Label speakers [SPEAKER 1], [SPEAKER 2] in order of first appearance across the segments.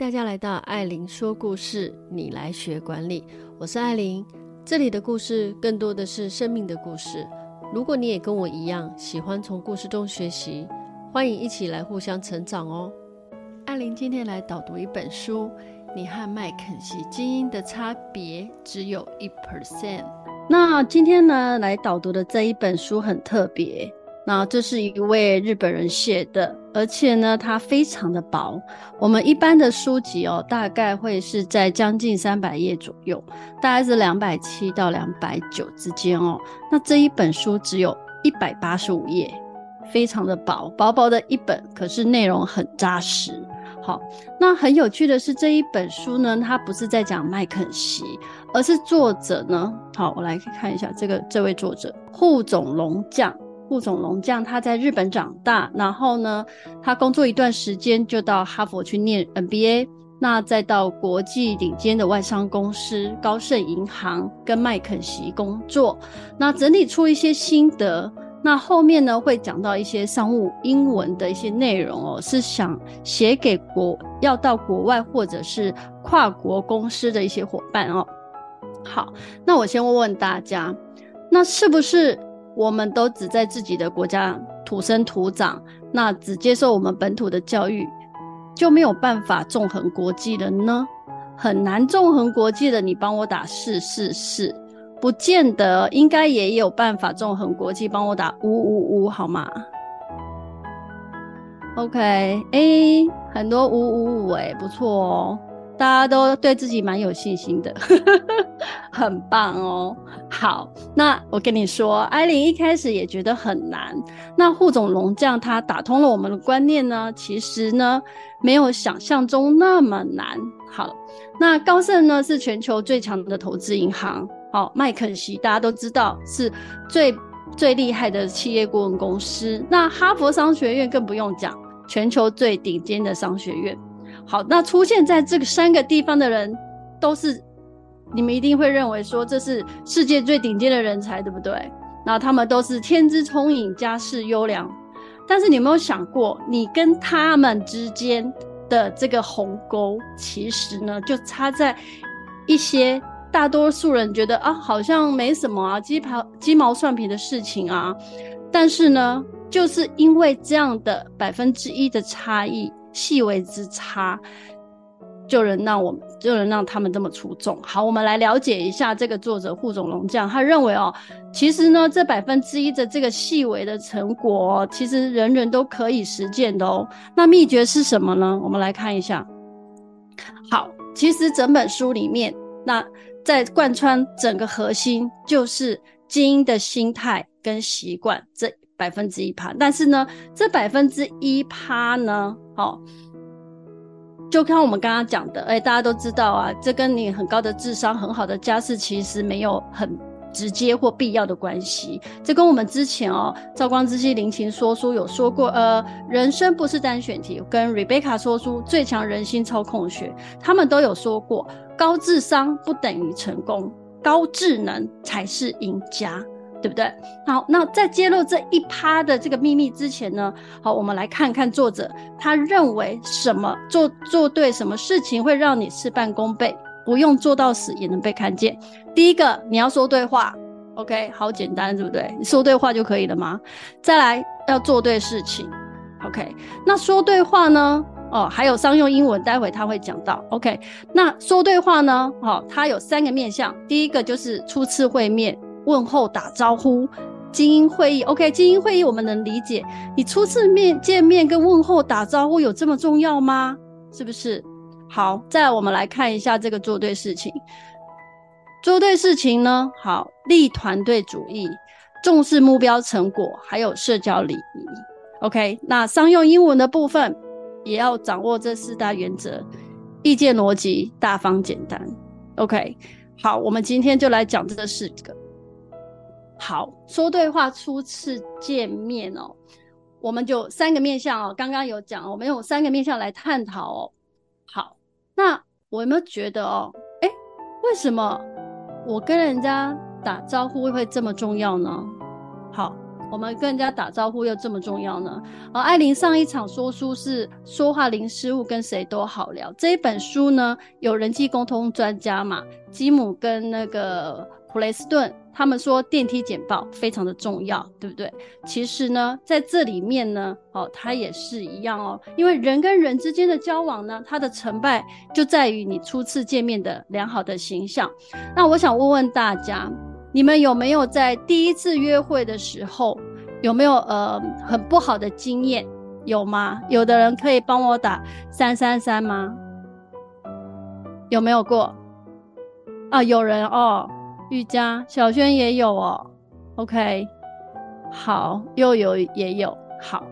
[SPEAKER 1] 大家来到艾琳说故事，你来学管理。我是艾琳，这里的故事更多的是生命的故事。如果你也跟我一样喜欢从故事中学习，欢迎一起来互相成长哦。艾琳今天来导读一本书，你和麦肯锡精英的差别只有一 percent。
[SPEAKER 2] 那今天呢，来导读的这一本书很特别。那这是一位日本人写的，而且呢，它非常的薄。我们一般的书籍哦，大概会是在将近三百页左右，大概是两百七到两百九之间哦。那这一本书只有一百八十五页，非常的薄，薄薄的一本，可是内容很扎实。好，那很有趣的是，这一本书呢，它不是在讲麦肯锡，而是作者呢，好，我来看一下这个这位作者户总龙将。户冢龙将他在日本长大，然后呢，他工作一段时间就到哈佛去念 MBA，那再到国际顶尖的外商公司高盛银行跟麦肯锡工作，那整理出一些心得。那后面呢，会讲到一些商务英文的一些内容哦，是想写给国要到国外或者是跨国公司的一些伙伴哦。好，那我先问问大家，那是不是？我们都只在自己的国家土生土长，那只接受我们本土的教育，就没有办法纵横国际了呢？很难纵横国际的，你帮我打四四四，不见得，应该也有办法纵横国际，帮我打五五五好吗？OK，哎、欸，很多五五五，哎，不错哦。大家都对自己蛮有信心的，很棒哦。好，那我跟你说，艾琳一开始也觉得很难。那户冢龙将他打通了我们的观念呢，其实呢没有想象中那么难。好，那高盛呢是全球最强的投资银行。好，麦肯锡大家都知道是最最厉害的企业顾问公司。那哈佛商学院更不用讲，全球最顶尖的商学院。好，那出现在这个三个地方的人，都是你们一定会认为说这是世界最顶尖的人才，对不对？那他们都是天资聪颖、家世优良。但是你有没有想过，你跟他们之间的这个鸿沟，其实呢，就差在一些大多数人觉得啊，好像没什么啊，鸡毛鸡毛蒜皮的事情啊。但是呢，就是因为这样的百分之一的差异。细微之差，就能让我们就能让他们这么出众。好，我们来了解一下这个作者户总龙将，他认为哦，其实呢，这百分之一的这个细微的成果，其实人人都可以实践的哦。那秘诀是什么呢？我们来看一下。好，其实整本书里面，那在贯穿整个核心就是精英的心态跟习惯这百分之一趴。但是呢，这百分之一趴呢？好，就看我们刚刚讲的，哎、大家都知道啊，这跟你很高的智商、很好的家世其实没有很直接或必要的关系。这跟我们之前哦，赵光之心林琴说书有说过，呃，人生不是单选题，跟 Rebecca 说书最强人心操控学，他们都有说过，高智商不等于成功，高智能才是赢家。对不对？好，那在揭露这一趴的这个秘密之前呢，好，我们来看看作者他认为什么做做对什么事情会让你事半功倍，不用做到死也能被看见。第一个，你要说对话，OK，好简单，对不对？你说对话就可以了吗？再来，要做对事情，OK。那说对话呢？哦，还有商用英文，待会他会讲到，OK。那说对话呢？好，它有三个面向，第一个就是初次会面。问候打招呼，精英会议，OK，精英会议我们能理解。你初次面见面跟问候打招呼有这么重要吗？是不是？好，再来我们来看一下这个做对事情。做对事情呢，好，立团队主义，重视目标成果，还有社交礼仪。OK，那商用英文的部分也要掌握这四大原则：意见逻辑、大方简单。OK，好，我们今天就来讲这四个。好，说对话，初次见面哦，我们就三个面向哦。刚刚有讲，我们用三个面向来探讨哦。好，那我有没有觉得哦，哎，为什么我跟人家打招呼会这么重要呢？好，我们跟人家打招呼又这么重要呢？而艾琳上一场说书是说话零失误，跟谁都好聊。这一本书呢，有人际沟通专家嘛，吉姆跟那个普雷斯顿，他们说电梯简报非常的重要，对不对？其实呢，在这里面呢，哦，它也是一样哦，因为人跟人之间的交往呢，它的成败就在于你初次见面的良好的形象。那我想问问大家。你们有没有在第一次约会的时候，有没有呃很不好的经验？有吗？有的人可以帮我打三三三吗？有没有过？啊，有人哦，玉佳、小轩也有哦。OK，好，又有也有，好，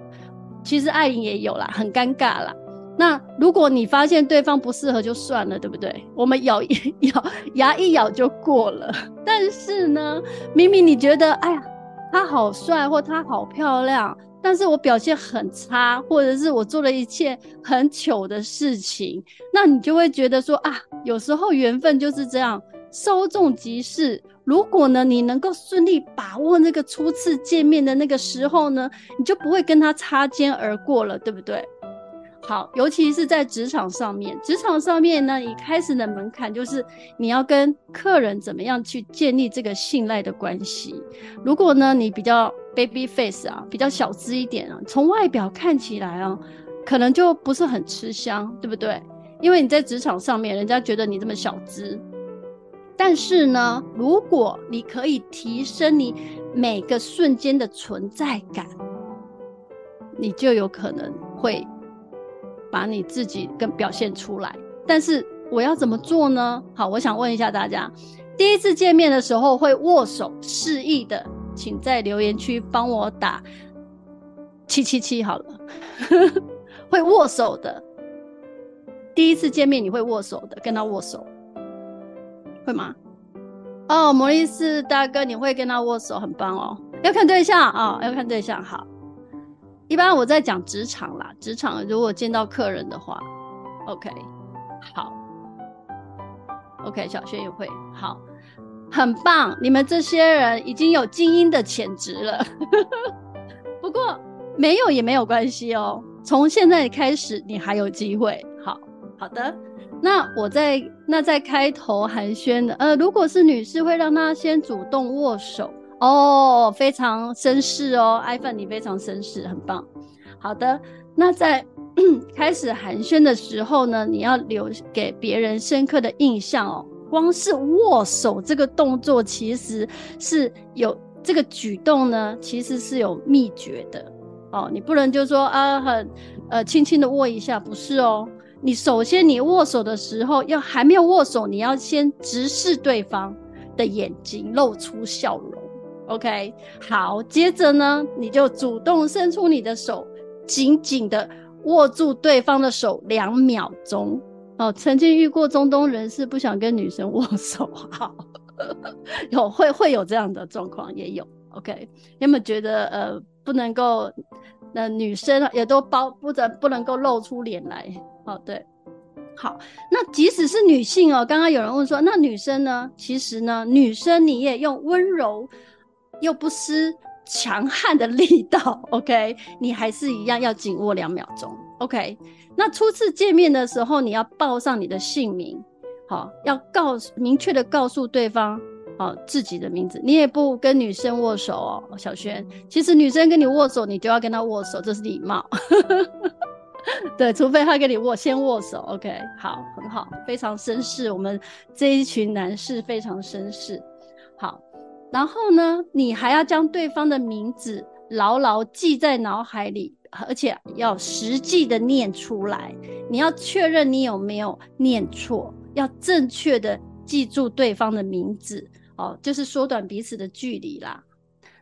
[SPEAKER 2] 其实艾琳也有啦，很尴尬啦。那如果你发现对方不适合就算了，对不对？我们咬一 咬，牙一咬就过了。但是呢，明明你觉得，哎呀，他好帅或他好漂亮，但是我表现很差，或者是我做了一切很糗的事情，那你就会觉得说啊，有时候缘分就是这样，稍纵即逝。如果呢，你能够顺利把握那个初次见面的那个时候呢，你就不会跟他擦肩而过了，对不对？好，尤其是在职场上面，职场上面呢，一开始的门槛就是你要跟客人怎么样去建立这个信赖的关系。如果呢，你比较 baby face 啊，比较小资一点啊，从外表看起来啊，可能就不是很吃香，对不对？因为你在职场上面，人家觉得你这么小资。但是呢，如果你可以提升你每个瞬间的存在感，你就有可能会。把你自己更表现出来，但是我要怎么做呢？好，我想问一下大家，第一次见面的时候会握手示意的，请在留言区帮我打七七七好了。会握手的，第一次见面你会握手的，跟他握手，会吗？哦，摩利斯大哥，你会跟他握手，很棒哦。要看对象啊，哦，要看对象，好。一般我在讲职场啦，职场如果见到客人的话，OK，好，OK，小轩也会好，很棒，你们这些人已经有精英的潜质了。不过没有也没有关系哦，从现在开始你还有机会。好好的，那我在那在开头寒暄的，呃，如果是女士会让她先主动握手。哦，非常绅士哦，iPhone 你非常绅士，很棒。好的，那在开始寒暄的时候呢，你要留给别人深刻的印象哦。光是握手这个动作，其实是有这个举动呢，其实是有秘诀的哦。你不能就说啊，很呃轻轻的握一下，不是哦。你首先你握手的时候，要还没有握手，你要先直视对方的眼睛，露出笑容。OK，好，接着呢，你就主动伸出你的手，紧紧的握住对方的手两秒钟。哦，曾经遇过中东人士不想跟女生握手，好，有会会有这样的状况，也有。OK，有没有觉得呃不能够，那、女生也都包不能不能够露出脸来？哦，对，好，那即使是女性哦，刚刚有人问说，那女生呢？其实呢，女生你也用温柔。又不失强悍的力道，OK，你还是一样要紧握两秒钟，OK。那初次见面的时候，你要报上你的姓名，好，要告明确的告诉对方，好，自己的名字。你也不跟女生握手哦，小轩。其实女生跟你握手，你就要跟她握手，这是礼貌。对，除非他跟你握先握手，OK。好，很好，非常绅士。我们这一群男士非常绅士，好。然后呢，你还要将对方的名字牢牢记在脑海里，而且要实际的念出来。你要确认你有没有念错，要正确的记住对方的名字哦，就是缩短彼此的距离啦。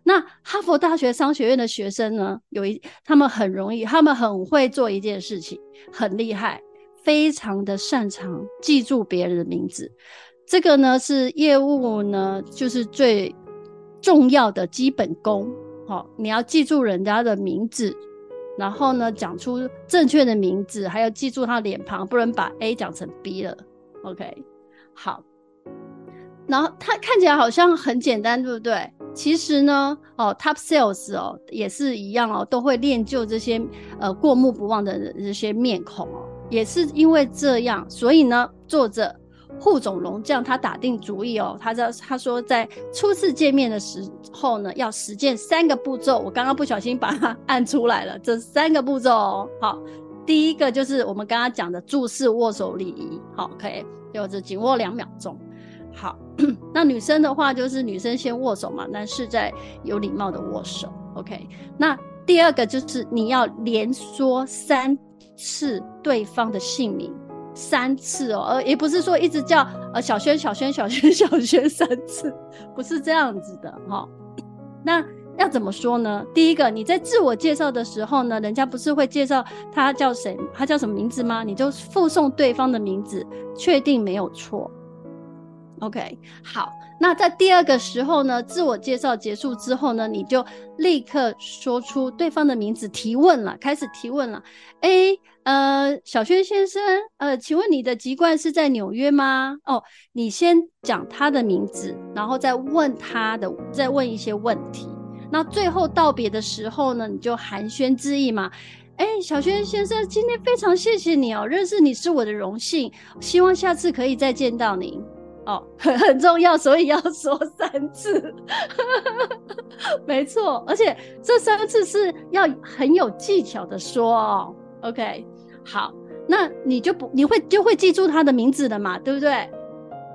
[SPEAKER 2] 那哈佛大学商学院的学生呢，有一他们很容易，他们很会做一件事情，很厉害，非常的擅长记住别人的名字。这个呢是业务呢，就是最重要的基本功。好、哦，你要记住人家的名字，然后呢讲出正确的名字，还要记住他脸庞，不能把 A 讲成 B 了。OK，好。然后他看起来好像很简单，对不对？其实呢，哦，top sales 哦也是一样哦，都会练就这些呃过目不忘的这些面孔哦，也是因为这样，所以呢，作者户总龙将他打定主意哦，他在他说在初次见面的时候呢，要实践三个步骤，我刚刚不小心把它按出来了，这三个步骤哦，好。第一个就是我们刚刚讲的注视握手礼仪，好，可以，就是紧握两秒钟。好，那女生的话就是女生先握手嘛，男士再有礼貌的握手。OK，那第二个就是你要连说三次对方的姓名，三次哦，而也不是说一直叫呃小轩、小轩、小轩、小轩三次，不是这样子的哈、哦。那。要怎么说呢？第一个，你在自我介绍的时候呢，人家不是会介绍他叫谁，他叫什么名字吗？你就附送对方的名字，确定没有错。OK，好。那在第二个时候呢，自我介绍结束之后呢，你就立刻说出对方的名字，提问了，开始提问了。哎，呃，小轩先生，呃，请问你的籍贯是在纽约吗？哦，你先讲他的名字，然后再问他的，再问一些问题。那最后道别的时候呢，你就寒暄致意嘛。哎，小轩先生，今天非常谢谢你哦，认识你是我的荣幸，希望下次可以再见到您哦，很 很重要，所以要说三次。没错，而且这三次是要很有技巧的说哦。OK，好，那你就不你会就会记住他的名字了嘛，对不对？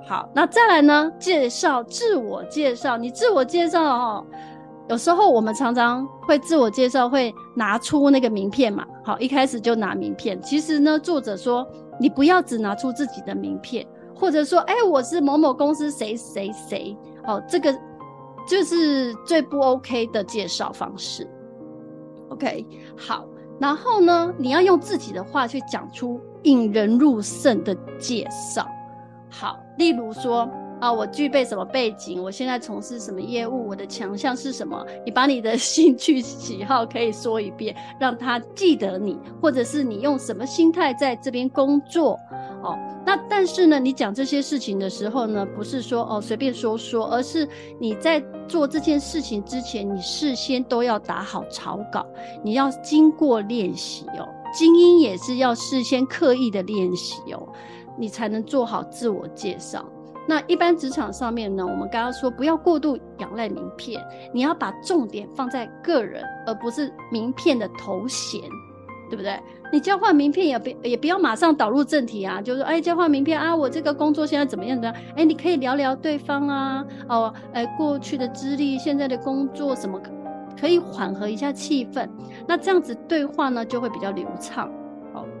[SPEAKER 2] 好，那再来呢，介绍自我介绍，你自我介绍哦。有时候我们常常会自我介绍，会拿出那个名片嘛。好，一开始就拿名片。其实呢，作者说你不要只拿出自己的名片，或者说，哎，我是某某公司谁谁谁。哦，这个就是最不 OK 的介绍方式。OK，好，然后呢，你要用自己的话去讲出引人入胜的介绍。好，例如说。啊，我具备什么背景？我现在从事什么业务？我的强项是什么？你把你的 兴趣喜好可以说一遍，让他记得你，或者是你用什么心态在这边工作？哦，那但是呢，你讲这些事情的时候呢，不是说哦随便说说，而是你在做这件事情之前，你事先都要打好草稿，你要经过练习哦。精英也是要事先刻意的练习哦，你才能做好自我介绍。那一般职场上面呢，我们刚刚说不要过度仰赖名片，你要把重点放在个人，而不是名片的头衔，对不对？你交换名片也不也不要马上导入正题啊，就是，哎，交换名片啊，我这个工作现在怎么样怎么样？哎，你可以聊聊对方啊，哦，哎，过去的资历，现在的工作什么，可以缓和一下气氛，那这样子对话呢就会比较流畅。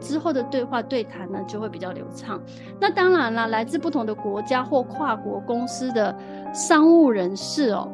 [SPEAKER 2] 之后的对话对谈呢，就会比较流畅。那当然了，来自不同的国家或跨国公司的商务人士哦，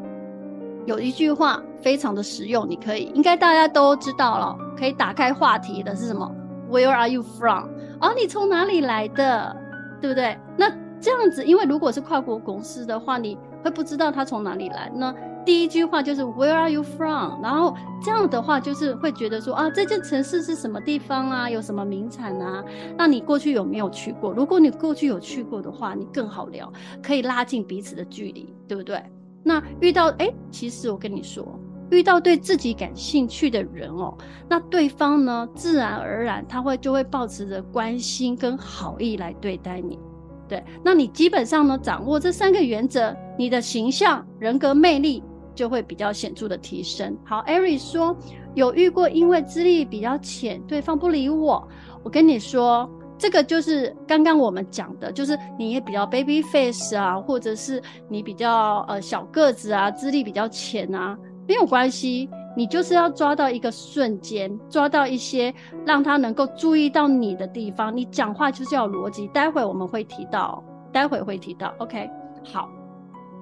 [SPEAKER 2] 有一句话非常的实用，你可以应该大家都知道了，可以打开话题的是什么？Where are you from？哦，你从哪里来的？对不对？那这样子，因为如果是跨国公司的话，你会不知道他从哪里来呢？第一句话就是 Where are you from？然后这样的话就是会觉得说啊，这件城市是什么地方啊？有什么名产啊？那你过去有没有去过？如果你过去有去过的话，你更好聊，可以拉近彼此的距离，对不对？那遇到哎，其实我跟你说，遇到对自己感兴趣的人哦，那对方呢，自然而然他会就会保持着关心跟好意来对待你。对，那你基本上呢，掌握这三个原则，你的形象、人格魅力。就会比较显著的提升。好，艾瑞说有遇过因为资历比较浅，对方不理我。我跟你说，这个就是刚刚我们讲的，就是你也比较 baby face 啊，或者是你比较呃小个子啊，资历比较浅啊，没有关系，你就是要抓到一个瞬间，抓到一些让他能够注意到你的地方。你讲话就是要逻辑，待会我们会提到，待会会提到。OK，好，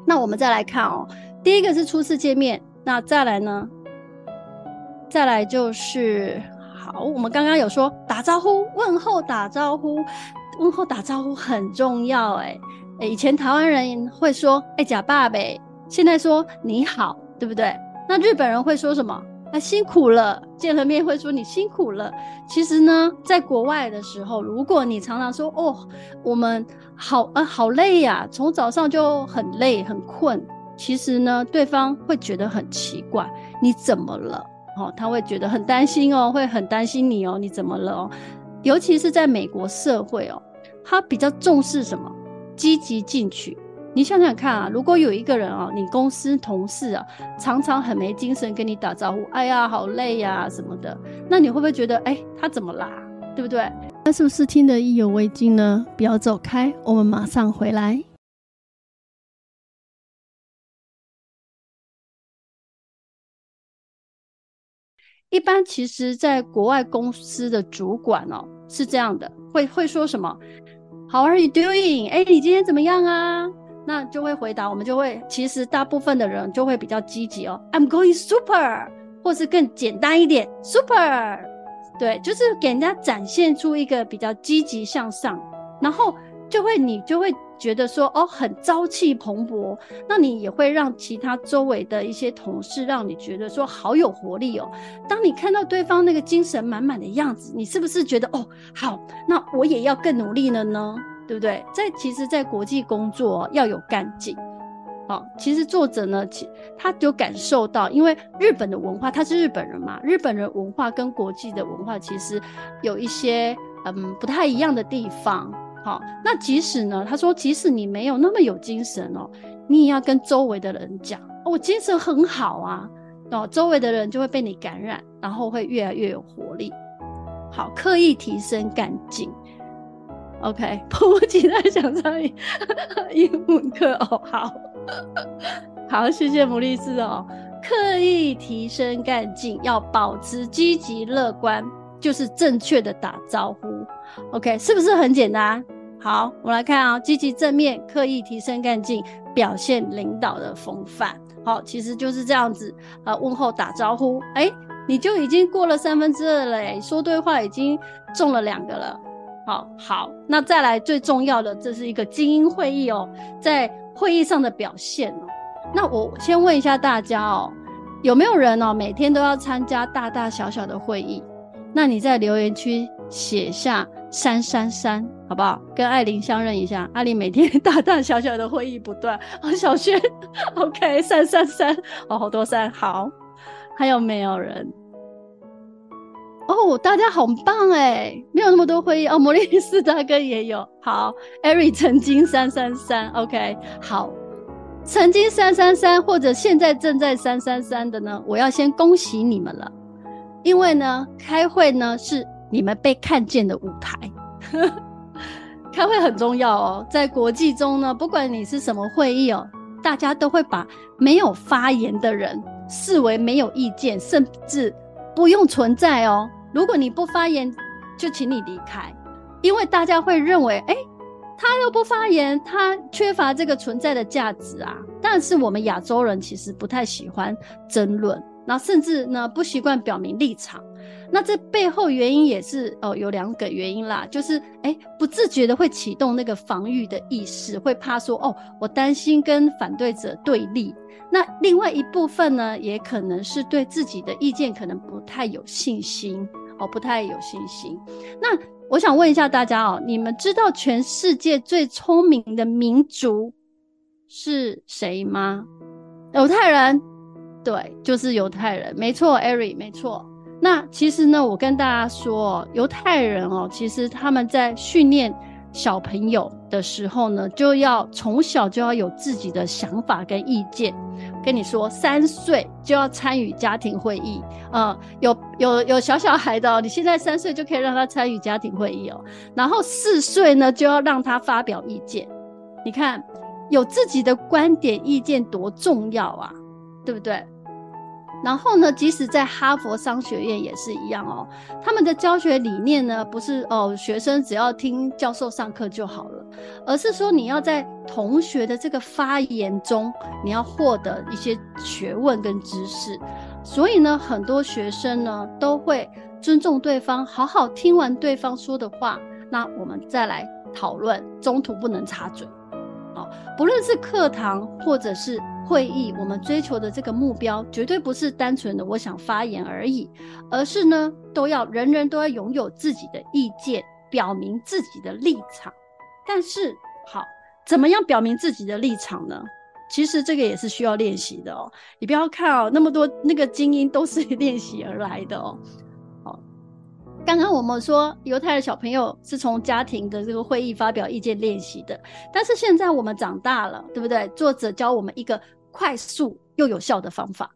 [SPEAKER 2] 那我们再来看哦。第一个是初次见面，那再来呢？再来就是好，我们刚刚有说打招呼、问候、打招呼、问候、打招呼很重要哎。以前台湾人会说哎假爸呗，现在说你好，对不对？那日本人会说什么？啊辛苦了，见了面会说你辛苦了。其实呢，在国外的时候，如果你常常说哦，我们好啊好累呀，从早上就很累很困。其实呢，对方会觉得很奇怪，你怎么了？哦，他会觉得很担心哦，会很担心你哦，你怎么了哦？尤其是在美国社会哦，他比较重视什么？积极进取。你想想看啊，如果有一个人啊，你公司同事啊，常常很没精神跟你打招呼，哎呀，好累呀、什么的，那你会不会觉得，哎，他怎么啦？对不对？
[SPEAKER 1] 那是不是听得意犹未尽呢？不要走开，我们马上回来。
[SPEAKER 2] 一般其实，在国外公司的主管哦，是这样的，会会说什么？How are you doing？哎，你今天怎么样啊？那就会回答，我们就会，其实大部分的人就会比较积极哦，I'm going super，或是更简单一点，super，对，就是给人家展现出一个比较积极向上，然后就会你就会觉得说，哦，很朝气蓬勃，那你也会让其他周围的一些同事让你觉得说好有活力哦。当你看到对方那个精神满满的样子，你是不是觉得哦，好，那我也要更努力了呢？对不对？在其实，在国际工作要有干劲。好，其实作者呢，其他有感受到，因为日本的文化，他是日本人嘛，日本人文化跟国际的文化其实有一些嗯不太一样的地方。好，那即使呢，他说，即使你没有那么有精神哦，你也要跟周围的人讲，我精神很好啊，哦，周围的人就会被你感染，然后会越来越有活力。好，刻意提升干劲。OK，迫不及待想上 英文课哦。好，好，谢谢牡丽斯哦。刻意提升干劲，要保持积极乐观，就是正确的打招呼。OK，是不是很简单？好，我们来看啊，积极正面，刻意提升干劲，表现领导的风范。好，其实就是这样子。呃，问候打招呼，哎，你就已经过了三分之二了，哎，说对话已经中了两个了。好好，那再来最重要的，这是一个精英会议哦，在会议上的表现哦。那我先问一下大家哦，有没有人哦每天都要参加大大小小的会议？那你在留言区写下三三三，好不好？跟艾琳相认一下，艾琳每天大大小小的会议不断。哦，小轩，OK，三三三，哦，好多三，好，还有没有人？哦，大家好棒哎！没有那么多会议哦。摩利斯大哥也有。好，艾瑞曾经三三三，OK。好，曾经三三三或者现在正在三三三的呢，我要先恭喜你们了，因为呢，开会呢是你们被看见的舞台。开会很重要哦，在国际中呢，不管你是什么会议哦，大家都会把没有发言的人视为没有意见，甚至不用存在哦。如果你不发言，就请你离开，因为大家会认为，哎，他又不发言，他缺乏这个存在的价值啊。但是我们亚洲人其实不太喜欢争论，那甚至呢不习惯表明立场。那这背后原因也是哦，有两个原因啦，就是哎不自觉的会启动那个防御的意识，会怕说哦，我担心跟反对者对立。那另外一部分呢，也可能是对自己的意见可能不太有信心。哦，不太有信心。那我想问一下大家哦，你们知道全世界最聪明的民族是谁吗？犹太人，对，就是犹太人，没错，艾瑞，没错。那其实呢，我跟大家说，犹太人哦，其实他们在训练小朋友的时候呢，就要从小就要有自己的想法跟意见。跟你说，三岁就要参与家庭会议，呃，有有有小小孩的哦，你现在三岁就可以让他参与家庭会议哦。然后四岁呢，就要让他发表意见。你看，有自己的观点、意见多重要啊，对不对？然后呢，即使在哈佛商学院也是一样哦。他们的教学理念呢，不是哦，学生只要听教授上课就好了，而是说你要在同学的这个发言中，你要获得一些学问跟知识。所以呢，很多学生呢都会尊重对方，好好听完对方说的话，那我们再来讨论，中途不能插嘴。哦，不论是课堂或者是。会议，我们追求的这个目标绝对不是单纯的我想发言而已，而是呢，都要人人都要拥有自己的意见，表明自己的立场。但是，好，怎么样表明自己的立场呢？其实这个也是需要练习的哦。你不要看哦，那么多那个精英都是 练习而来的哦。刚刚我们说犹太的小朋友是从家庭的这个会议发表意见练习的，但是现在我们长大了，对不对？作者教我们一个快速又有效的方法，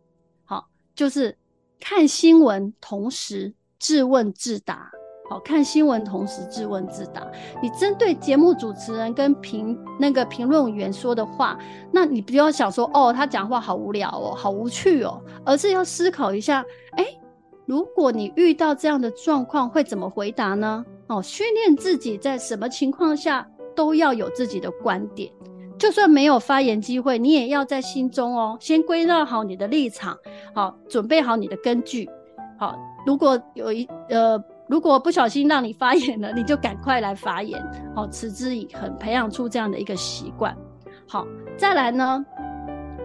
[SPEAKER 2] 好，就是看新闻同时自问自答。好，看新闻，同时自问自答。你针对节目主持人跟评那个评论员说的话，那你不要想说哦，他讲话好无聊哦，好无趣哦，而是要思考一下，哎，如果你遇到这样的状况，会怎么回答呢？哦，训练自己在什么情况下都要有自己的观点，就算没有发言机会，你也要在心中哦，先归纳好你的立场，好，准备好你的根据。好，如果有一呃。如果不小心让你发言了，你就赶快来发言，好，持之以恒，培养出这样的一个习惯。好，再来呢，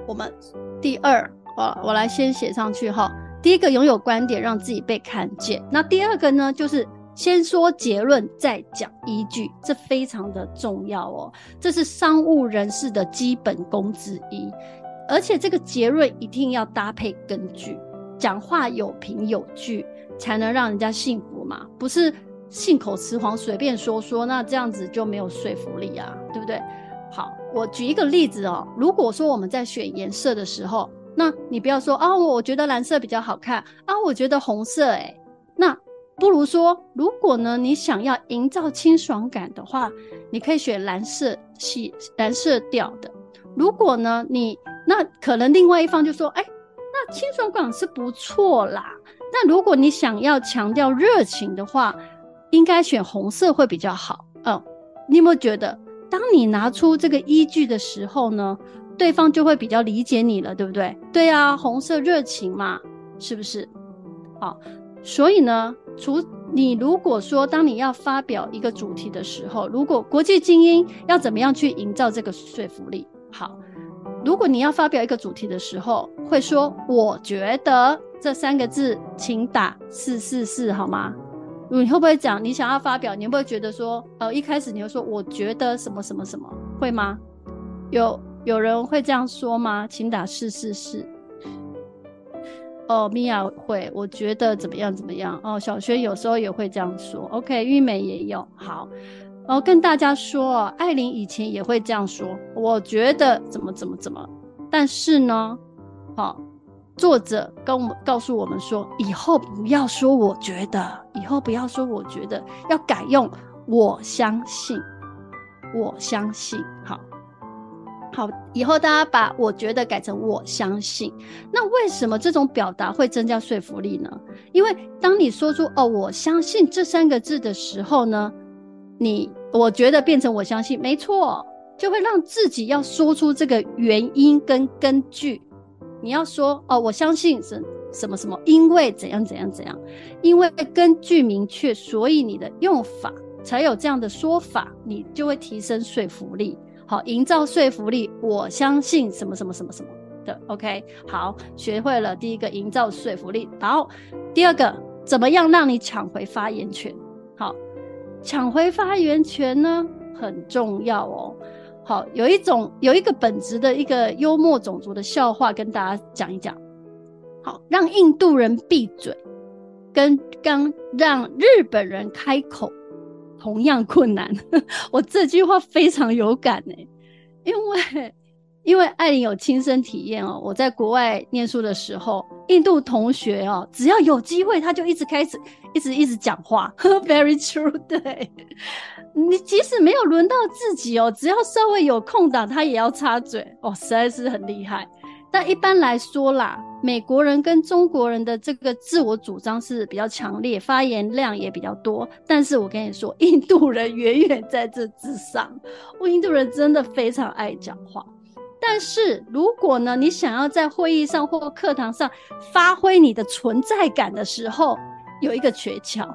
[SPEAKER 2] 我们第二，我我来先写上去哈。第一个，拥有观点，让自己被看见。那第二个呢，就是先说结论，再讲依据，这非常的重要哦。这是商务人士的基本功之一，而且这个结论一定要搭配根据，讲话有凭有据。才能让人家信服嘛，不是信口雌黄随便说说，那这样子就没有说服力啊，对不对？好，我举一个例子哦。如果说我们在选颜色的时候，那你不要说啊，我觉得蓝色比较好看啊，我觉得红色诶，那不如说，如果呢你想要营造清爽感的话，你可以选蓝色系蓝色调的。如果呢你那可能另外一方就说，哎，那清爽感是不错啦。那如果你想要强调热情的话，应该选红色会比较好。嗯，你有没有觉得，当你拿出这个依据的时候呢，对方就会比较理解你了，对不对？对啊，红色热情嘛，是不是？好，所以呢，除你如果说当你要发表一个主题的时候，如果国际精英要怎么样去营造这个说服力？好，如果你要发表一个主题的时候，会说我觉得。这三个字，请打四四四好吗？你会不会讲？你想要发表，你会不会觉得说，呃，一开始你会说，我觉得什么什么什么，会吗？有有人会这样说吗？请打四四四。哦，米娅会，我觉得怎么样怎么样。哦，小轩有时候也会这样说。OK，玉美也有。好，哦，跟大家说，艾琳以前也会这样说，我觉得怎么怎么怎么。但是呢，好、哦。作者跟我们告诉我们说，以后不要说我觉得，以后不要说我觉得，要改用我相信，我相信。好，好，以后大家把我觉得改成我相信。那为什么这种表达会增加说服力呢？因为当你说出“哦，我相信”这三个字的时候呢，你我觉得变成我相信，没错，就会让自己要说出这个原因跟根据。你要说哦，我相信什什么什么，因为怎样怎样怎样，因为根据明确，所以你的用法才有这样的说法，你就会提升说服力，好，营造说服力。我相信什么什么什么什么的，OK，好，学会了第一个营造说服力，然后第二个怎么样让你抢回发言权？好，抢回发言权呢很重要哦。好，有一种有一个本质的一个幽默种族的笑话跟大家讲一讲。好，让印度人闭嘴，跟刚让日本人开口同样困难。我这句话非常有感呢，因为因为艾琳有亲身体验哦。我在国外念书的时候，印度同学哦，只要有机会，他就一直开始一直一直讲话。Very true，对。你即使没有轮到自己哦，只要稍微有空档，他也要插嘴哦，实在是很厉害。但一般来说啦，美国人跟中国人的这个自我主张是比较强烈，发言量也比较多。但是我跟你说，印度人远远在这之上。我印度人真的非常爱讲话。但是如果呢，你想要在会议上或课堂上发挥你的存在感的时候，有一个诀窍。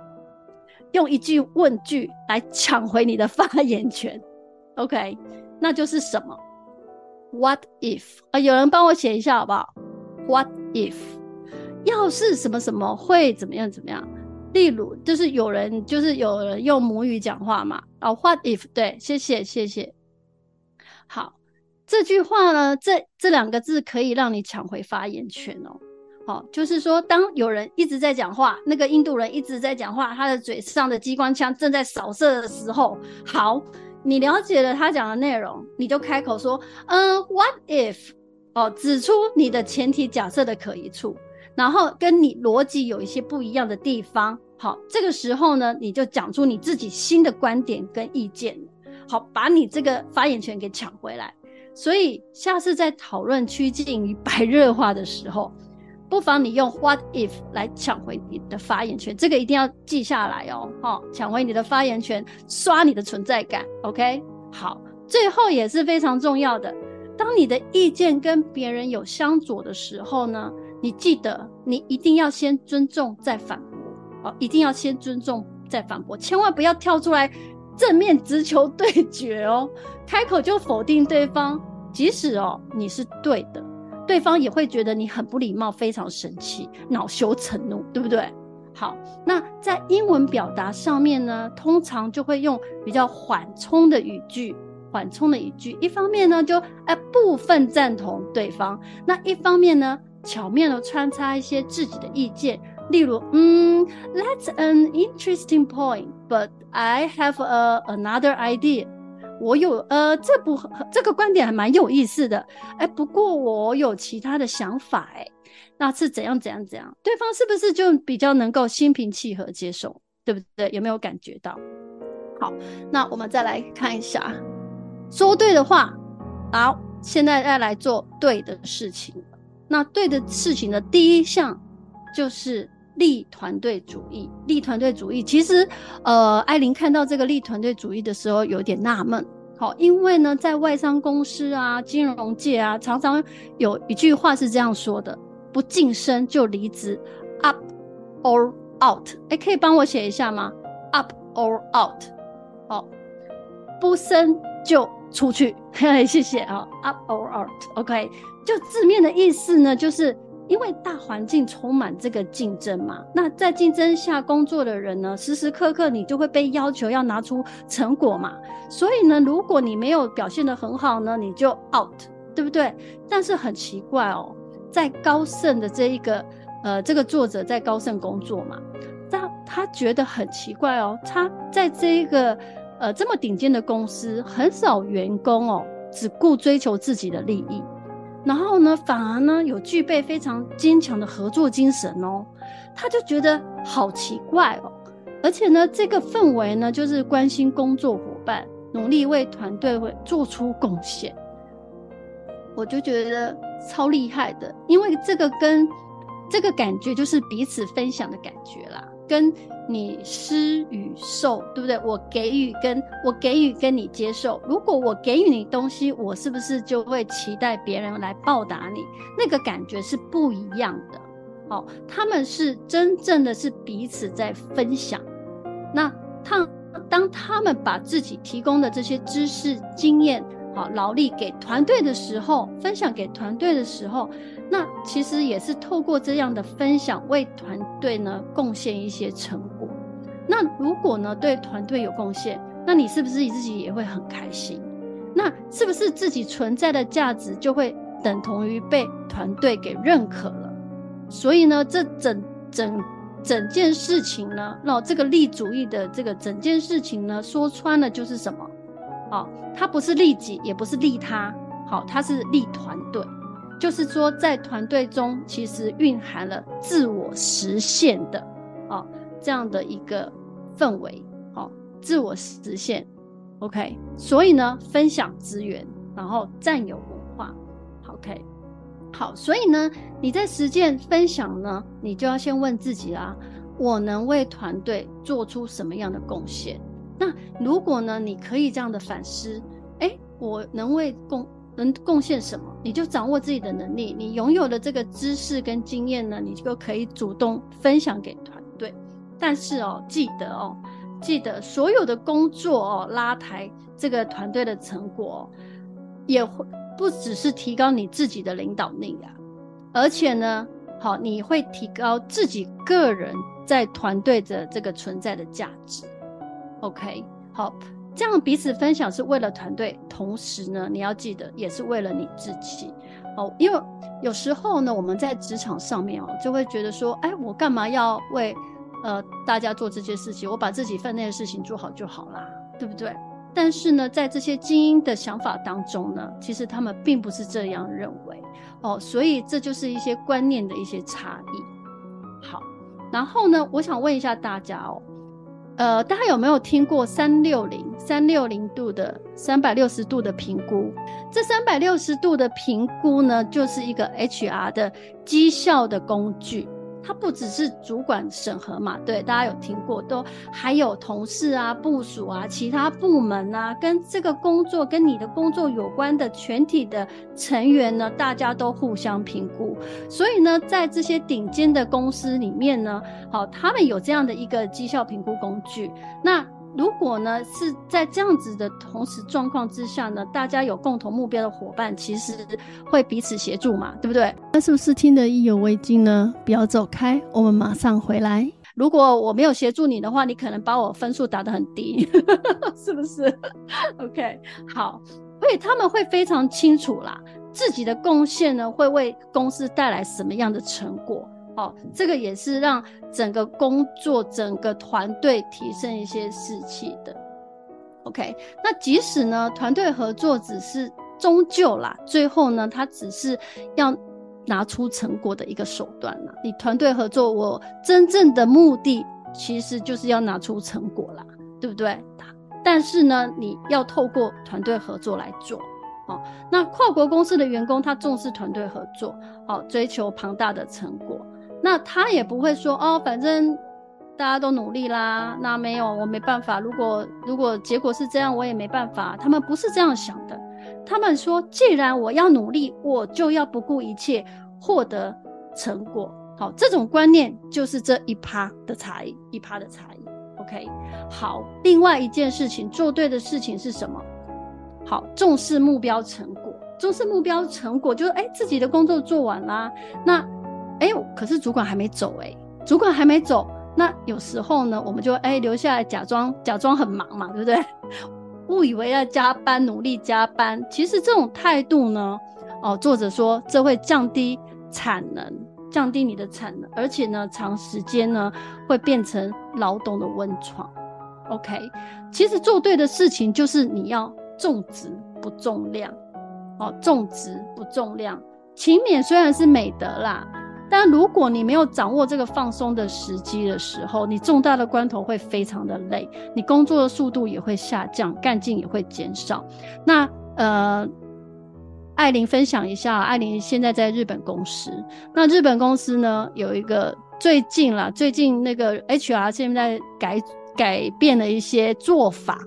[SPEAKER 2] 用一句问句来抢回你的发言权，OK？那就是什么？What if？啊，有人帮我写一下好不好？What if？要是什么什么会怎么样怎么样？例如，就是有人就是有人用母语讲话嘛。哦，What if？对，谢谢谢谢。好，这句话呢，这这两个字可以让你抢回发言权哦。好，就是说，当有人一直在讲话，那个印度人一直在讲话，他的嘴上的机关枪正在扫射的时候，好，你了解了他讲的内容，你就开口说，嗯，What if？哦，指出你的前提假设的可疑处，然后跟你逻辑有一些不一样的地方。好，这个时候呢，你就讲出你自己新的观点跟意见。好，把你这个发言权给抢回来。所以下次在讨论趋近于白热化的时候，不妨你用 What if 来抢回你的发言权。这个一定要记下来哦。好，抢回你的发言权，刷你的存在感。OK，好，最后也是非常重要的。当你的意见跟别人有相左的时候呢，你记得你一定要先尊重再反驳哦，一定要先尊重再反驳，千万不要跳出来正面直球对决哦，开口就否定对方，即使哦你是对的，对方也会觉得你很不礼貌，非常生气，恼羞成怒，对不对？好，那在英文表达上面呢，通常就会用比较缓冲的语句。缓冲的语句，一方面呢就哎部分赞同对方，那一方面呢巧妙的穿插一些自己的意见，例如嗯，That's an interesting point, but I have a another idea。我有呃这不这个观点还蛮有意思的，哎，不过我有其他的想法，哎，那是怎样怎样怎样？对方是不是就比较能够心平气和接受，对不对？有没有感觉到？好，那我们再来看一下。说对的话，好，现在要来做对的事情。那对的事情的第一项就是利团队主义。利团队主义，其实，呃，艾琳看到这个利团队主义的时候有点纳闷。好，因为呢，在外商公司啊、金融界啊，常常有一句话是这样说的：不晋升就离职，up or out。哎，可以帮我写一下吗？up or out。好，不升就。出去，嘿嘿，谢谢啊。Up or out，OK，就字面的意思呢，就是因为大环境充满这个竞争嘛。那在竞争下工作的人呢，时时刻刻你就会被要求要拿出成果嘛。所以呢，如果你没有表现得很好呢，你就 out，对不对？但是很奇怪哦，在高盛的这一个呃，这个作者在高盛工作嘛，他他觉得很奇怪哦，他在这一个。呃，这么顶尖的公司，很少员工哦，只顾追求自己的利益，然后呢，反而呢，有具备非常坚强的合作精神哦，他就觉得好奇怪哦，而且呢，这个氛围呢，就是关心工作伙伴，努力为团队会做出贡献，我就觉得超厉害的，因为这个跟这个感觉就是彼此分享的感觉啦。跟你施与受，对不对？我给予跟我给予跟你接受，如果我给予你东西，我是不是就会期待别人来报答你？那个感觉是不一样的。哦，他们是真正的是彼此在分享。那他当他们把自己提供的这些知识、经验、好劳力给团队的时候，分享给团队的时候。那其实也是透过这样的分享，为团队呢贡献一些成果。那如果呢对团队有贡献，那你是不是自己也会很开心？那是不是自己存在的价值就会等同于被团队给认可了？所以呢，这整整整件事情呢，那这个利主义的这个整件事情呢，说穿了就是什么？好，它不是利己，也不是利他，好，它是利团队。就是说，在团队中其实蕴含了自我实现的哦，这样的一个氛围，哦，自我实现，OK。所以呢，分享资源，然后占有文化，OK。好，所以呢，你在实践分享呢，你就要先问自己啦：我能为团队做出什么样的贡献？那如果呢，你可以这样的反思，诶，我能为共。能贡献什么，你就掌握自己的能力。你拥有的这个知识跟经验呢，你就可以主动分享给团队。但是哦，记得哦，记得所有的工作哦，拉抬这个团队的成果，也会不只是提高你自己的领导力啊，而且呢，好，你会提高自己个人在团队的这个存在的价值。OK，好。这样彼此分享是为了团队，同时呢，你要记得也是为了你自己哦。因为有时候呢，我们在职场上面哦，就会觉得说，哎，我干嘛要为呃大家做这些事情？我把自己分内的事情做好就好啦，对不对？但是呢，在这些精英的想法当中呢，其实他们并不是这样认为哦，所以这就是一些观念的一些差异。好，然后呢，我想问一下大家哦。呃，大家有没有听过三六零三六零度的三百六十度的评估？这三百六十度的评估呢，就是一个 HR 的绩效的工具。它不只是主管审核嘛，对，大家有听过，都还有同事啊、部署啊、其他部门啊，跟这个工作跟你的工作有关的全体的成员呢，大家都互相评估。所以呢，在这些顶尖的公司里面呢，好，他们有这样的一个绩效评估工具。那如果呢，是在这样子的同时状况之下呢，大家有共同目标的伙伴，其实会彼此协助嘛，对不对？
[SPEAKER 1] 那是不是听得意犹未尽呢？不要走开，我们马上回来。
[SPEAKER 2] 如果我没有协助你的话，你可能把我分数打得很低，是不是？OK，好，所以他们会非常清楚啦，自己的贡献呢，会为公司带来什么样的成果。哦，这个也是让整个工作、整个团队提升一些士气的。OK，那即使呢，团队合作只是终究啦，最后呢，它只是要拿出成果的一个手段啦。你团队合作，我真正的目的其实就是要拿出成果啦，对不对？但是呢，你要透过团队合作来做。哦，那跨国公司的员工他重视团队合作，哦，追求庞大的成果。那他也不会说哦，反正大家都努力啦，那没有我没办法。如果如果结果是这样，我也没办法。他们不是这样想的，他们说，既然我要努力，我就要不顾一切获得成果。好，这种观念就是这一趴的差异，一趴的差异。OK，好，另外一件事情，做对的事情是什么？好，重视目标成果，重视目标成果就是哎，自己的工作做完啦，那。哎，可是主管还没走哎，主管还没走，那有时候呢，我们就哎留下来假装假装很忙嘛，对不对？误以为要加班，努力加班，其实这种态度呢，哦，作者说这会降低产能，降低你的产能，而且呢，长时间呢会变成劳动的温床。OK，其实做对的事情就是你要重质不重量，哦，重质不重量，勤勉虽然是美德啦。但如果你没有掌握这个放松的时机的时候，你重大的关头会非常的累，你工作的速度也会下降，干劲也会减少。那呃，艾琳分享一下，艾琳现在在日本公司。那日本公司呢，有一个最近啦，最近那个 HR 现在改改变了一些做法。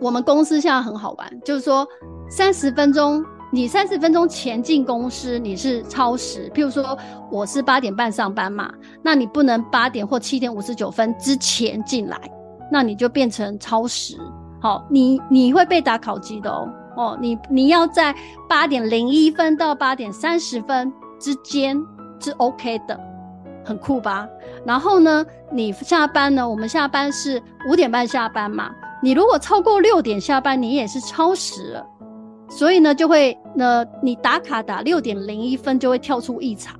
[SPEAKER 2] 我们公司现在很好玩，就是说三十分钟。你三十分钟前进公司，你是超时。譬如说，我是八点半上班嘛，那你不能八点或七点五十九分之前进来，那你就变成超时。好，你你会被打考绩的哦。哦，你你要在八点零一分到八点三十分之间是 OK 的，很酷吧？然后呢，你下班呢，我们下班是五点半下班嘛，你如果超过六点下班，你也是超时了。所以呢，就会呢，你打卡打六点零一分就会跳出异常，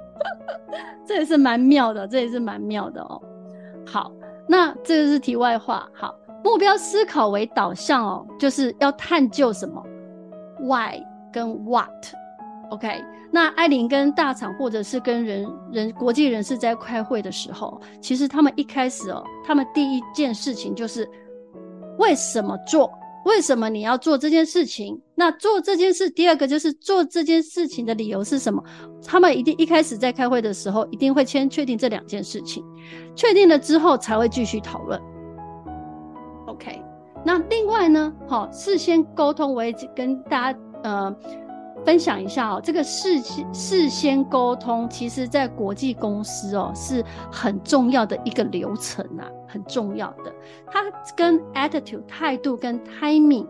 [SPEAKER 2] 这也是蛮妙的，这也是蛮妙的哦。好，那这个是题外话。好，目标思考为导向哦，就是要探究什么，why 跟 what。OK，那艾琳跟大厂或者是跟人人国际人士在开会的时候，其实他们一开始哦，他们第一件事情就是为什么做。为什么你要做这件事情？那做这件事，第二个就是做这件事情的理由是什么？他们一定一开始在开会的时候，一定会先确定这两件事情，确定了之后才会继续讨论。OK，那另外呢，好，事先沟通，我也跟大家呃。分享一下哦，这个事先事先沟通，其实在国际公司哦是很重要的一个流程啊，很重要的。它跟 attitude 态度跟 timing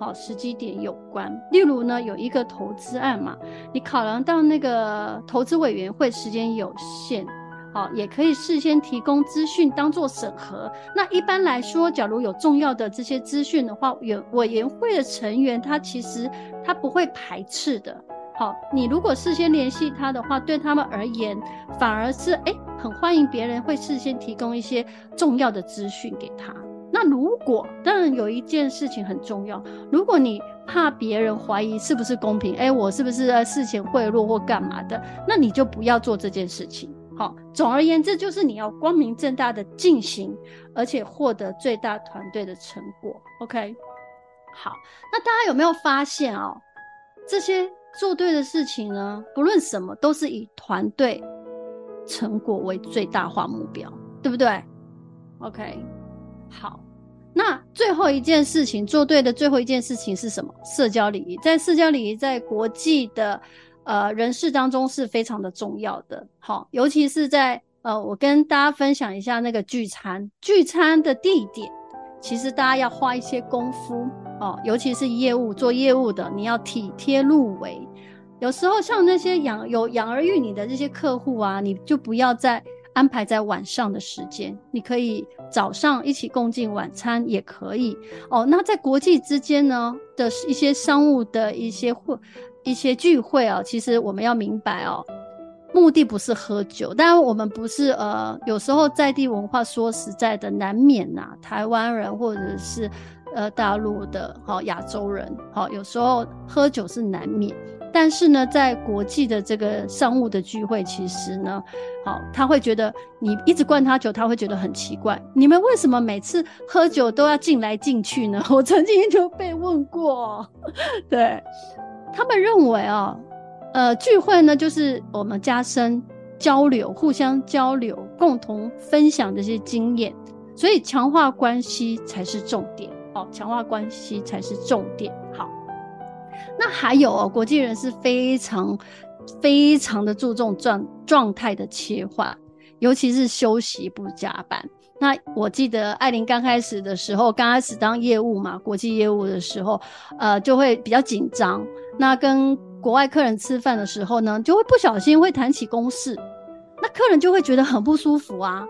[SPEAKER 2] 哦时机点有关。例如呢，有一个投资案嘛，你考量到那个投资委员会时间有限好，也可以事先提供资讯当做审核。那一般来说，假如有重要的这些资讯的话，委委员会的成员他其实他不会排斥的。好，你如果事先联系他的话，对他们而言反而是诶很欢迎别人会事先提供一些重要的资讯给他。那如果当然有一件事情很重要，如果你怕别人怀疑是不是公平，诶我是不是在事前贿赂或干嘛的，那你就不要做这件事情。好，总而言之，就是你要光明正大的进行，而且获得最大团队的成果。OK，好，那大家有没有发现哦？这些做对的事情呢，不论什么，都是以团队成果为最大化目标，对不对？OK，好，那最后一件事情做对的最后一件事情是什么？社交礼仪，在社交礼仪，在国际的。呃，人事当中是非常的重要的，好，尤其是在呃，我跟大家分享一下那个聚餐，聚餐的地点，其实大家要花一些功夫哦，尤其是业务做业务的，你要体贴入微。有时候像那些养有养儿育女的这些客户啊，你就不要再安排在晚上的时间，你可以早上一起共进晚餐也可以哦。那在国际之间呢的一些商务的一些会。一些聚会啊，其实我们要明白哦，目的不是喝酒，当然我们不是呃，有时候在地文化说实在的难免呐、台湾人或者是呃大陆的好亚洲人好，有时候喝酒是难免，但是呢，在国际的这个商务的聚会，其实呢，好他会觉得你一直灌他酒，他会觉得很奇怪，你们为什么每次喝酒都要进来进去呢？我曾经就被问过，对。他们认为啊，呃，聚会呢，就是我们加深交流，互相交流，共同分享这些经验，所以强化关系才是重点。哦，强化关系才是重点。好，那还有哦，国际人士非常非常的注重状状态的切换，尤其是休息不加班。那我记得艾琳刚开始的时候，刚开始当业务嘛，国际业务的时候，呃，就会比较紧张。那跟国外客人吃饭的时候呢，就会不小心会谈起公事，那客人就会觉得很不舒服啊，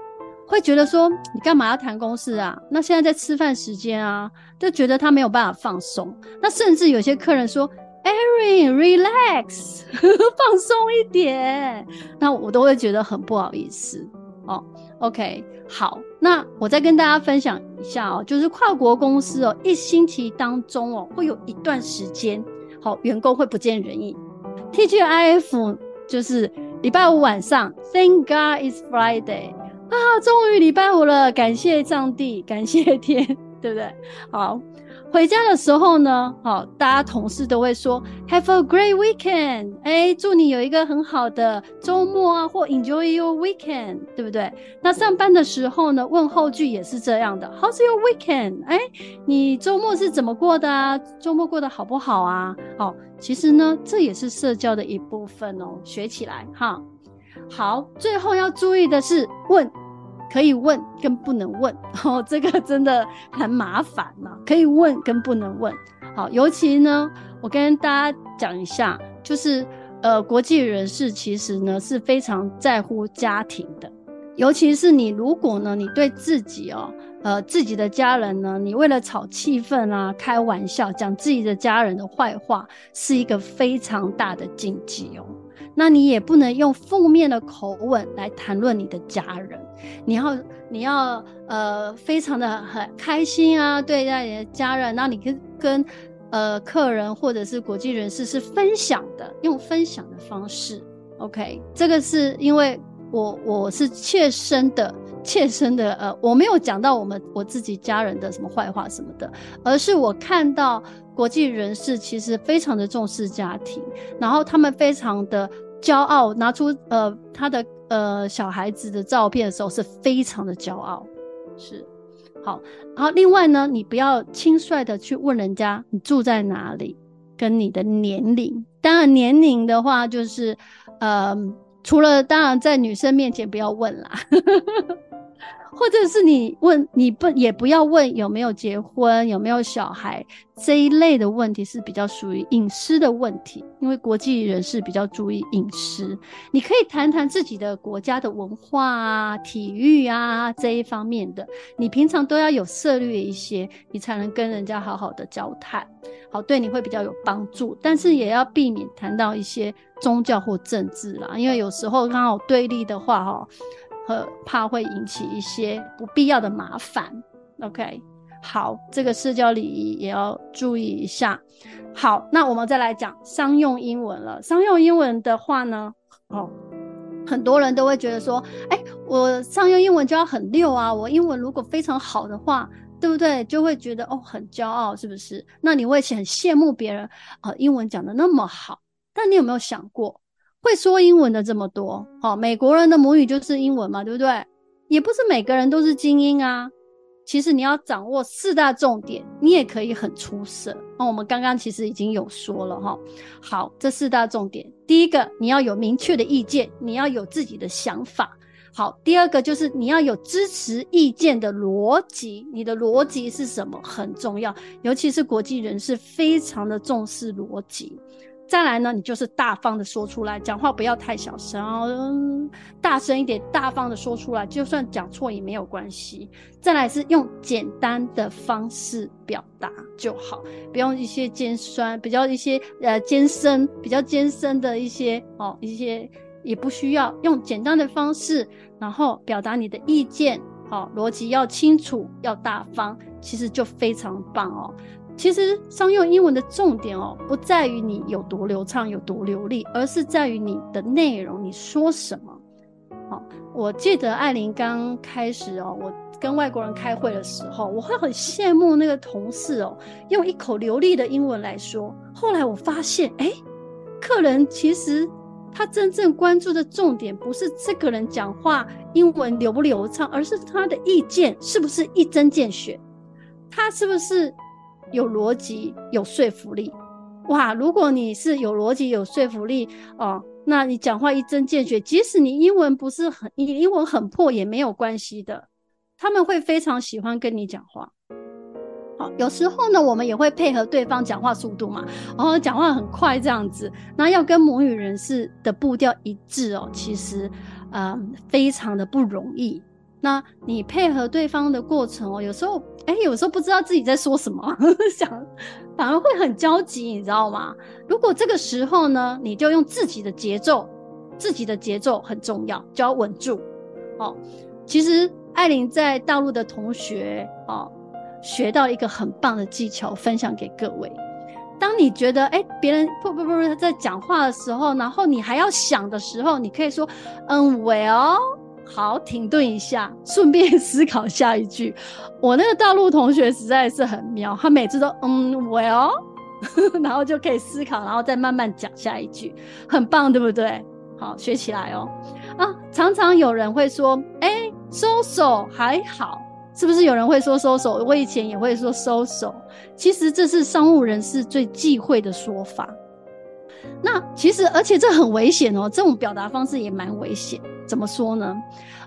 [SPEAKER 2] 会觉得说你干嘛要谈公事啊？那现在在吃饭时间啊，就觉得他没有办法放松。那甚至有些客人说，Erin relax，放松一点，那我都会觉得很不好意思哦。OK，好，那我再跟大家分享一下哦，就是跨国公司哦，一星期当中哦，会有一段时间，好，员工会不见人影。TGIF 就是礼拜五晚上，Thank God is Friday 啊，终于礼拜五了，感谢上帝，感谢天，对不对？好。回家的时候呢，好，大家同事都会说 Have a great weekend，哎，祝你有一个很好的周末啊，或 Enjoy your weekend，对不对？那上班的时候呢，问候句也是这样的，How's your weekend？哎，你周末是怎么过的啊？周末过得好不好啊？好，其实呢，这也是社交的一部分哦，学起来哈。好，最后要注意的是问。可以问跟不能问，哦，这个真的很麻烦嘛。可以问跟不能问，好，尤其呢，我跟大家讲一下，就是呃，国际人士其实呢是非常在乎家庭的，尤其是你如果呢，你对自己哦，呃，自己的家人呢，你为了炒气氛啊，开玩笑讲自己的家人的坏话，是一个非常大的禁忌哦。那你也不能用负面的口吻来谈论你的家人，你要你要呃非常的很开心啊，对待你的家人，那你跟跟呃客人或者是国际人士是分享的，用分享的方式，OK，这个是因为我我是切身的切身的呃我没有讲到我们我自己家人的什么坏话什么的，而是我看到。国际人士其实非常的重视家庭，然后他们非常的骄傲，拿出呃他的呃小孩子的照片的时候是非常的骄傲，是好。然后另外呢，你不要轻率的去问人家你住在哪里，跟你的年龄。当然年龄的话，就是呃除了当然在女生面前不要问啦。或者是你问你不也不要问有没有结婚，有没有小孩这一类的问题是比较属于隐私的问题，因为国际人士比较注意隐私。你可以谈谈自己的国家的文化啊、体育啊这一方面的，你平常都要有涉猎一些，你才能跟人家好好的交谈，好，对你会比较有帮助。但是也要避免谈到一些宗教或政治啦，因为有时候刚好对立的话，哈。和怕会引起一些不必要的麻烦。OK，好，这个社交礼仪也要注意一下。好，那我们再来讲商用英文了。商用英文的话呢，哦，很多人都会觉得说，哎，我商用英文就要很溜啊。我英文如果非常好的话，对不对？就会觉得哦，很骄傲，是不是？那你会很羡慕别人啊，呃，英文讲的那么好。但你有没有想过？会说英文的这么多，好，美国人的母语就是英文嘛，对不对？也不是每个人都是精英啊。其实你要掌握四大重点，你也可以很出色。那我们刚刚其实已经有说了哈。好，这四大重点，第一个你要有明确的意见，你要有自己的想法。好，第二个就是你要有支持意见的逻辑，你的逻辑是什么很重要，尤其是国际人士非常的重视逻辑。再来呢，你就是大方的说出来，讲话不要太小声哦，大声一点，大方的说出来，就算讲错也没有关系。再来是用简单的方式表达就好，不用一些尖酸，比较一些呃艰深，比较艰深的一些哦，一些也不需要，用简单的方式，然后表达你的意见，好，逻辑要清楚，要大方，其实就非常棒哦。其实商用英文的重点哦，不在于你有多流畅、有多流利，而是在于你的内容，你说什么。好，我记得艾琳刚开始哦，我跟外国人开会的时候，我会很羡慕那个同事哦，用一口流利的英文来说。后来我发现，哎，客人其实他真正关注的重点不是这个人讲话英文流不流畅，而是他的意见是不是一针见血，他是不是。有逻辑、有说服力，哇！如果你是有逻辑、有说服力哦，那你讲话一针见血，即使你英文不是很，你英文很破也没有关系的，他们会非常喜欢跟你讲话。好，有时候呢，我们也会配合对方讲话速度嘛，然后讲话很快这样子，那要跟母语人士的步调一致哦，其实，嗯，非常的不容易。那你配合对方的过程哦，有时候哎，有时候不知道自己在说什么，想反而会很焦急，你知道吗？如果这个时候呢，你就用自己的节奏，自己的节奏很重要，就要稳住哦。其实艾琳在大陆的同学哦，学到一个很棒的技巧，分享给各位。当你觉得哎，别人不不不他在讲话的时候，然后你还要想的时候，你可以说嗯，well。好，停顿一下，顺便思考下一句。我那个大陆同学实在是很妙，他每次都嗯，well，然后就可以思考，然后再慢慢讲下一句，很棒，对不对？好，学起来哦。啊，常常有人会说，哎收手还好，是不是？有人会说收手我以前也会说收手。其实这是商务人士最忌讳的说法。那其实，而且这很危险哦，这种表达方式也蛮危险。怎么说呢？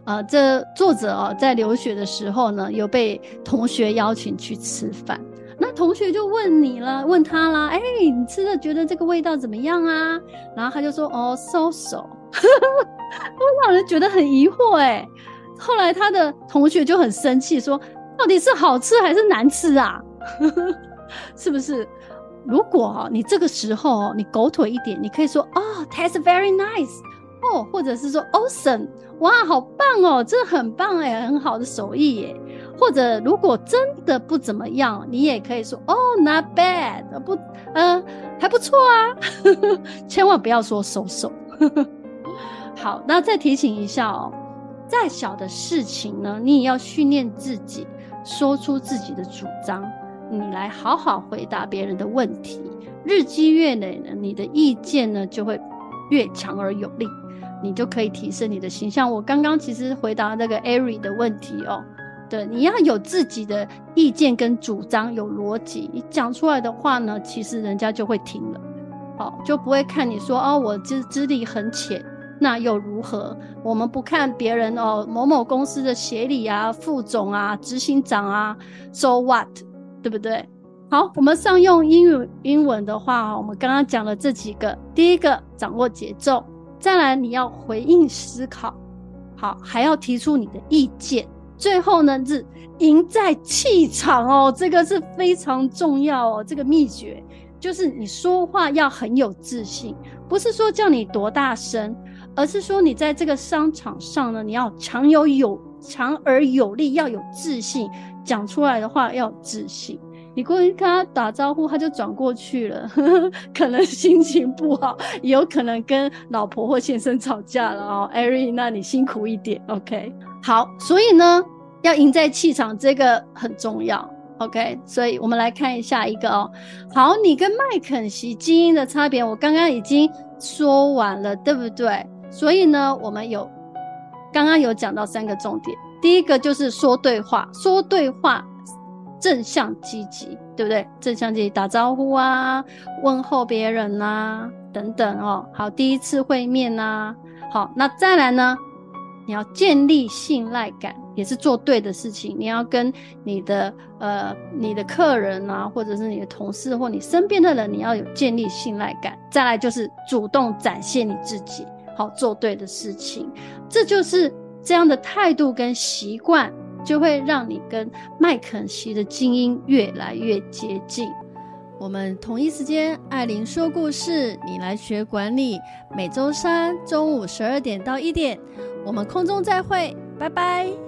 [SPEAKER 2] 呃，这作者哦，在留学的时候呢，有被同学邀请去吃饭。那同学就问你了，问他啦，哎，你吃的觉得这个味道怎么样啊？然后他就说，哦，so so，会让人觉得很疑惑哎。后来他的同学就很生气，说，到底是好吃还是难吃啊？是不是？如果你这个时候你狗腿一点，你可以说，哦，tastes very nice。哦，或者是说 awesome，哇，好棒哦，这很棒哎，很好的手艺耶。或者如果真的不怎么样，你也可以说哦，not bad，不，呃，还不错啊。千万不要说 so so。好，那再提醒一下哦，再小的事情呢，你也要训练自己说出自己的主张，你来好好回答别人的问题。日积月累呢，你的意见呢就会越强而有力。你就可以提升你的形象。我刚刚其实回答那个艾瑞的问题哦，对，你要有自己的意见跟主张，有逻辑，你讲出来的话呢，其实人家就会听了，好，就不会看你说哦，我资资历很浅，那又如何？我们不看别人哦，某某公司的协理啊、副总啊、执行长啊，so what，对不对？好，我们上用英语英文的话，我们刚刚讲了这几个，第一个掌握节奏，再来你要回应思考，好，还要提出你的意见，最后呢是赢在气场哦，这个是非常重要哦，这个秘诀就是你说话要很有自信，不是说叫你多大声。而是说，你在这个商场上呢，你要强有有强而有力，要有自信，讲出来的话要自信。你过去跟他打招呼，他就转过去了，呵呵，可能心情不好，也有可能跟老婆或先生吵架了哦。艾瑞，那你辛苦一点，OK？好，所以呢，要赢在气场，这个很重要，OK？所以我们来看一下一个哦。好，你跟麦肯锡基因的差别，我刚刚已经说完了，对不对？所以呢，我们有刚刚有讲到三个重点。第一个就是说对话，说对话，正向积极，对不对？正向积极，打招呼啊，问候别人啊，等等哦。好，第一次会面啊，好，那再来呢，你要建立信赖感，也是做对的事情。你要跟你的呃你的客人啊，或者是你的同事或你身边的人，你要有建立信赖感。再来就是主动展现你自己。好，做对的事情，这就是这样的态度跟习惯，就会让你跟麦肯锡的精英越来越接近。
[SPEAKER 1] 我们同一时间，艾琳说故事，你来学管理。每周三中午十二点到一点，我们空中再会，拜拜。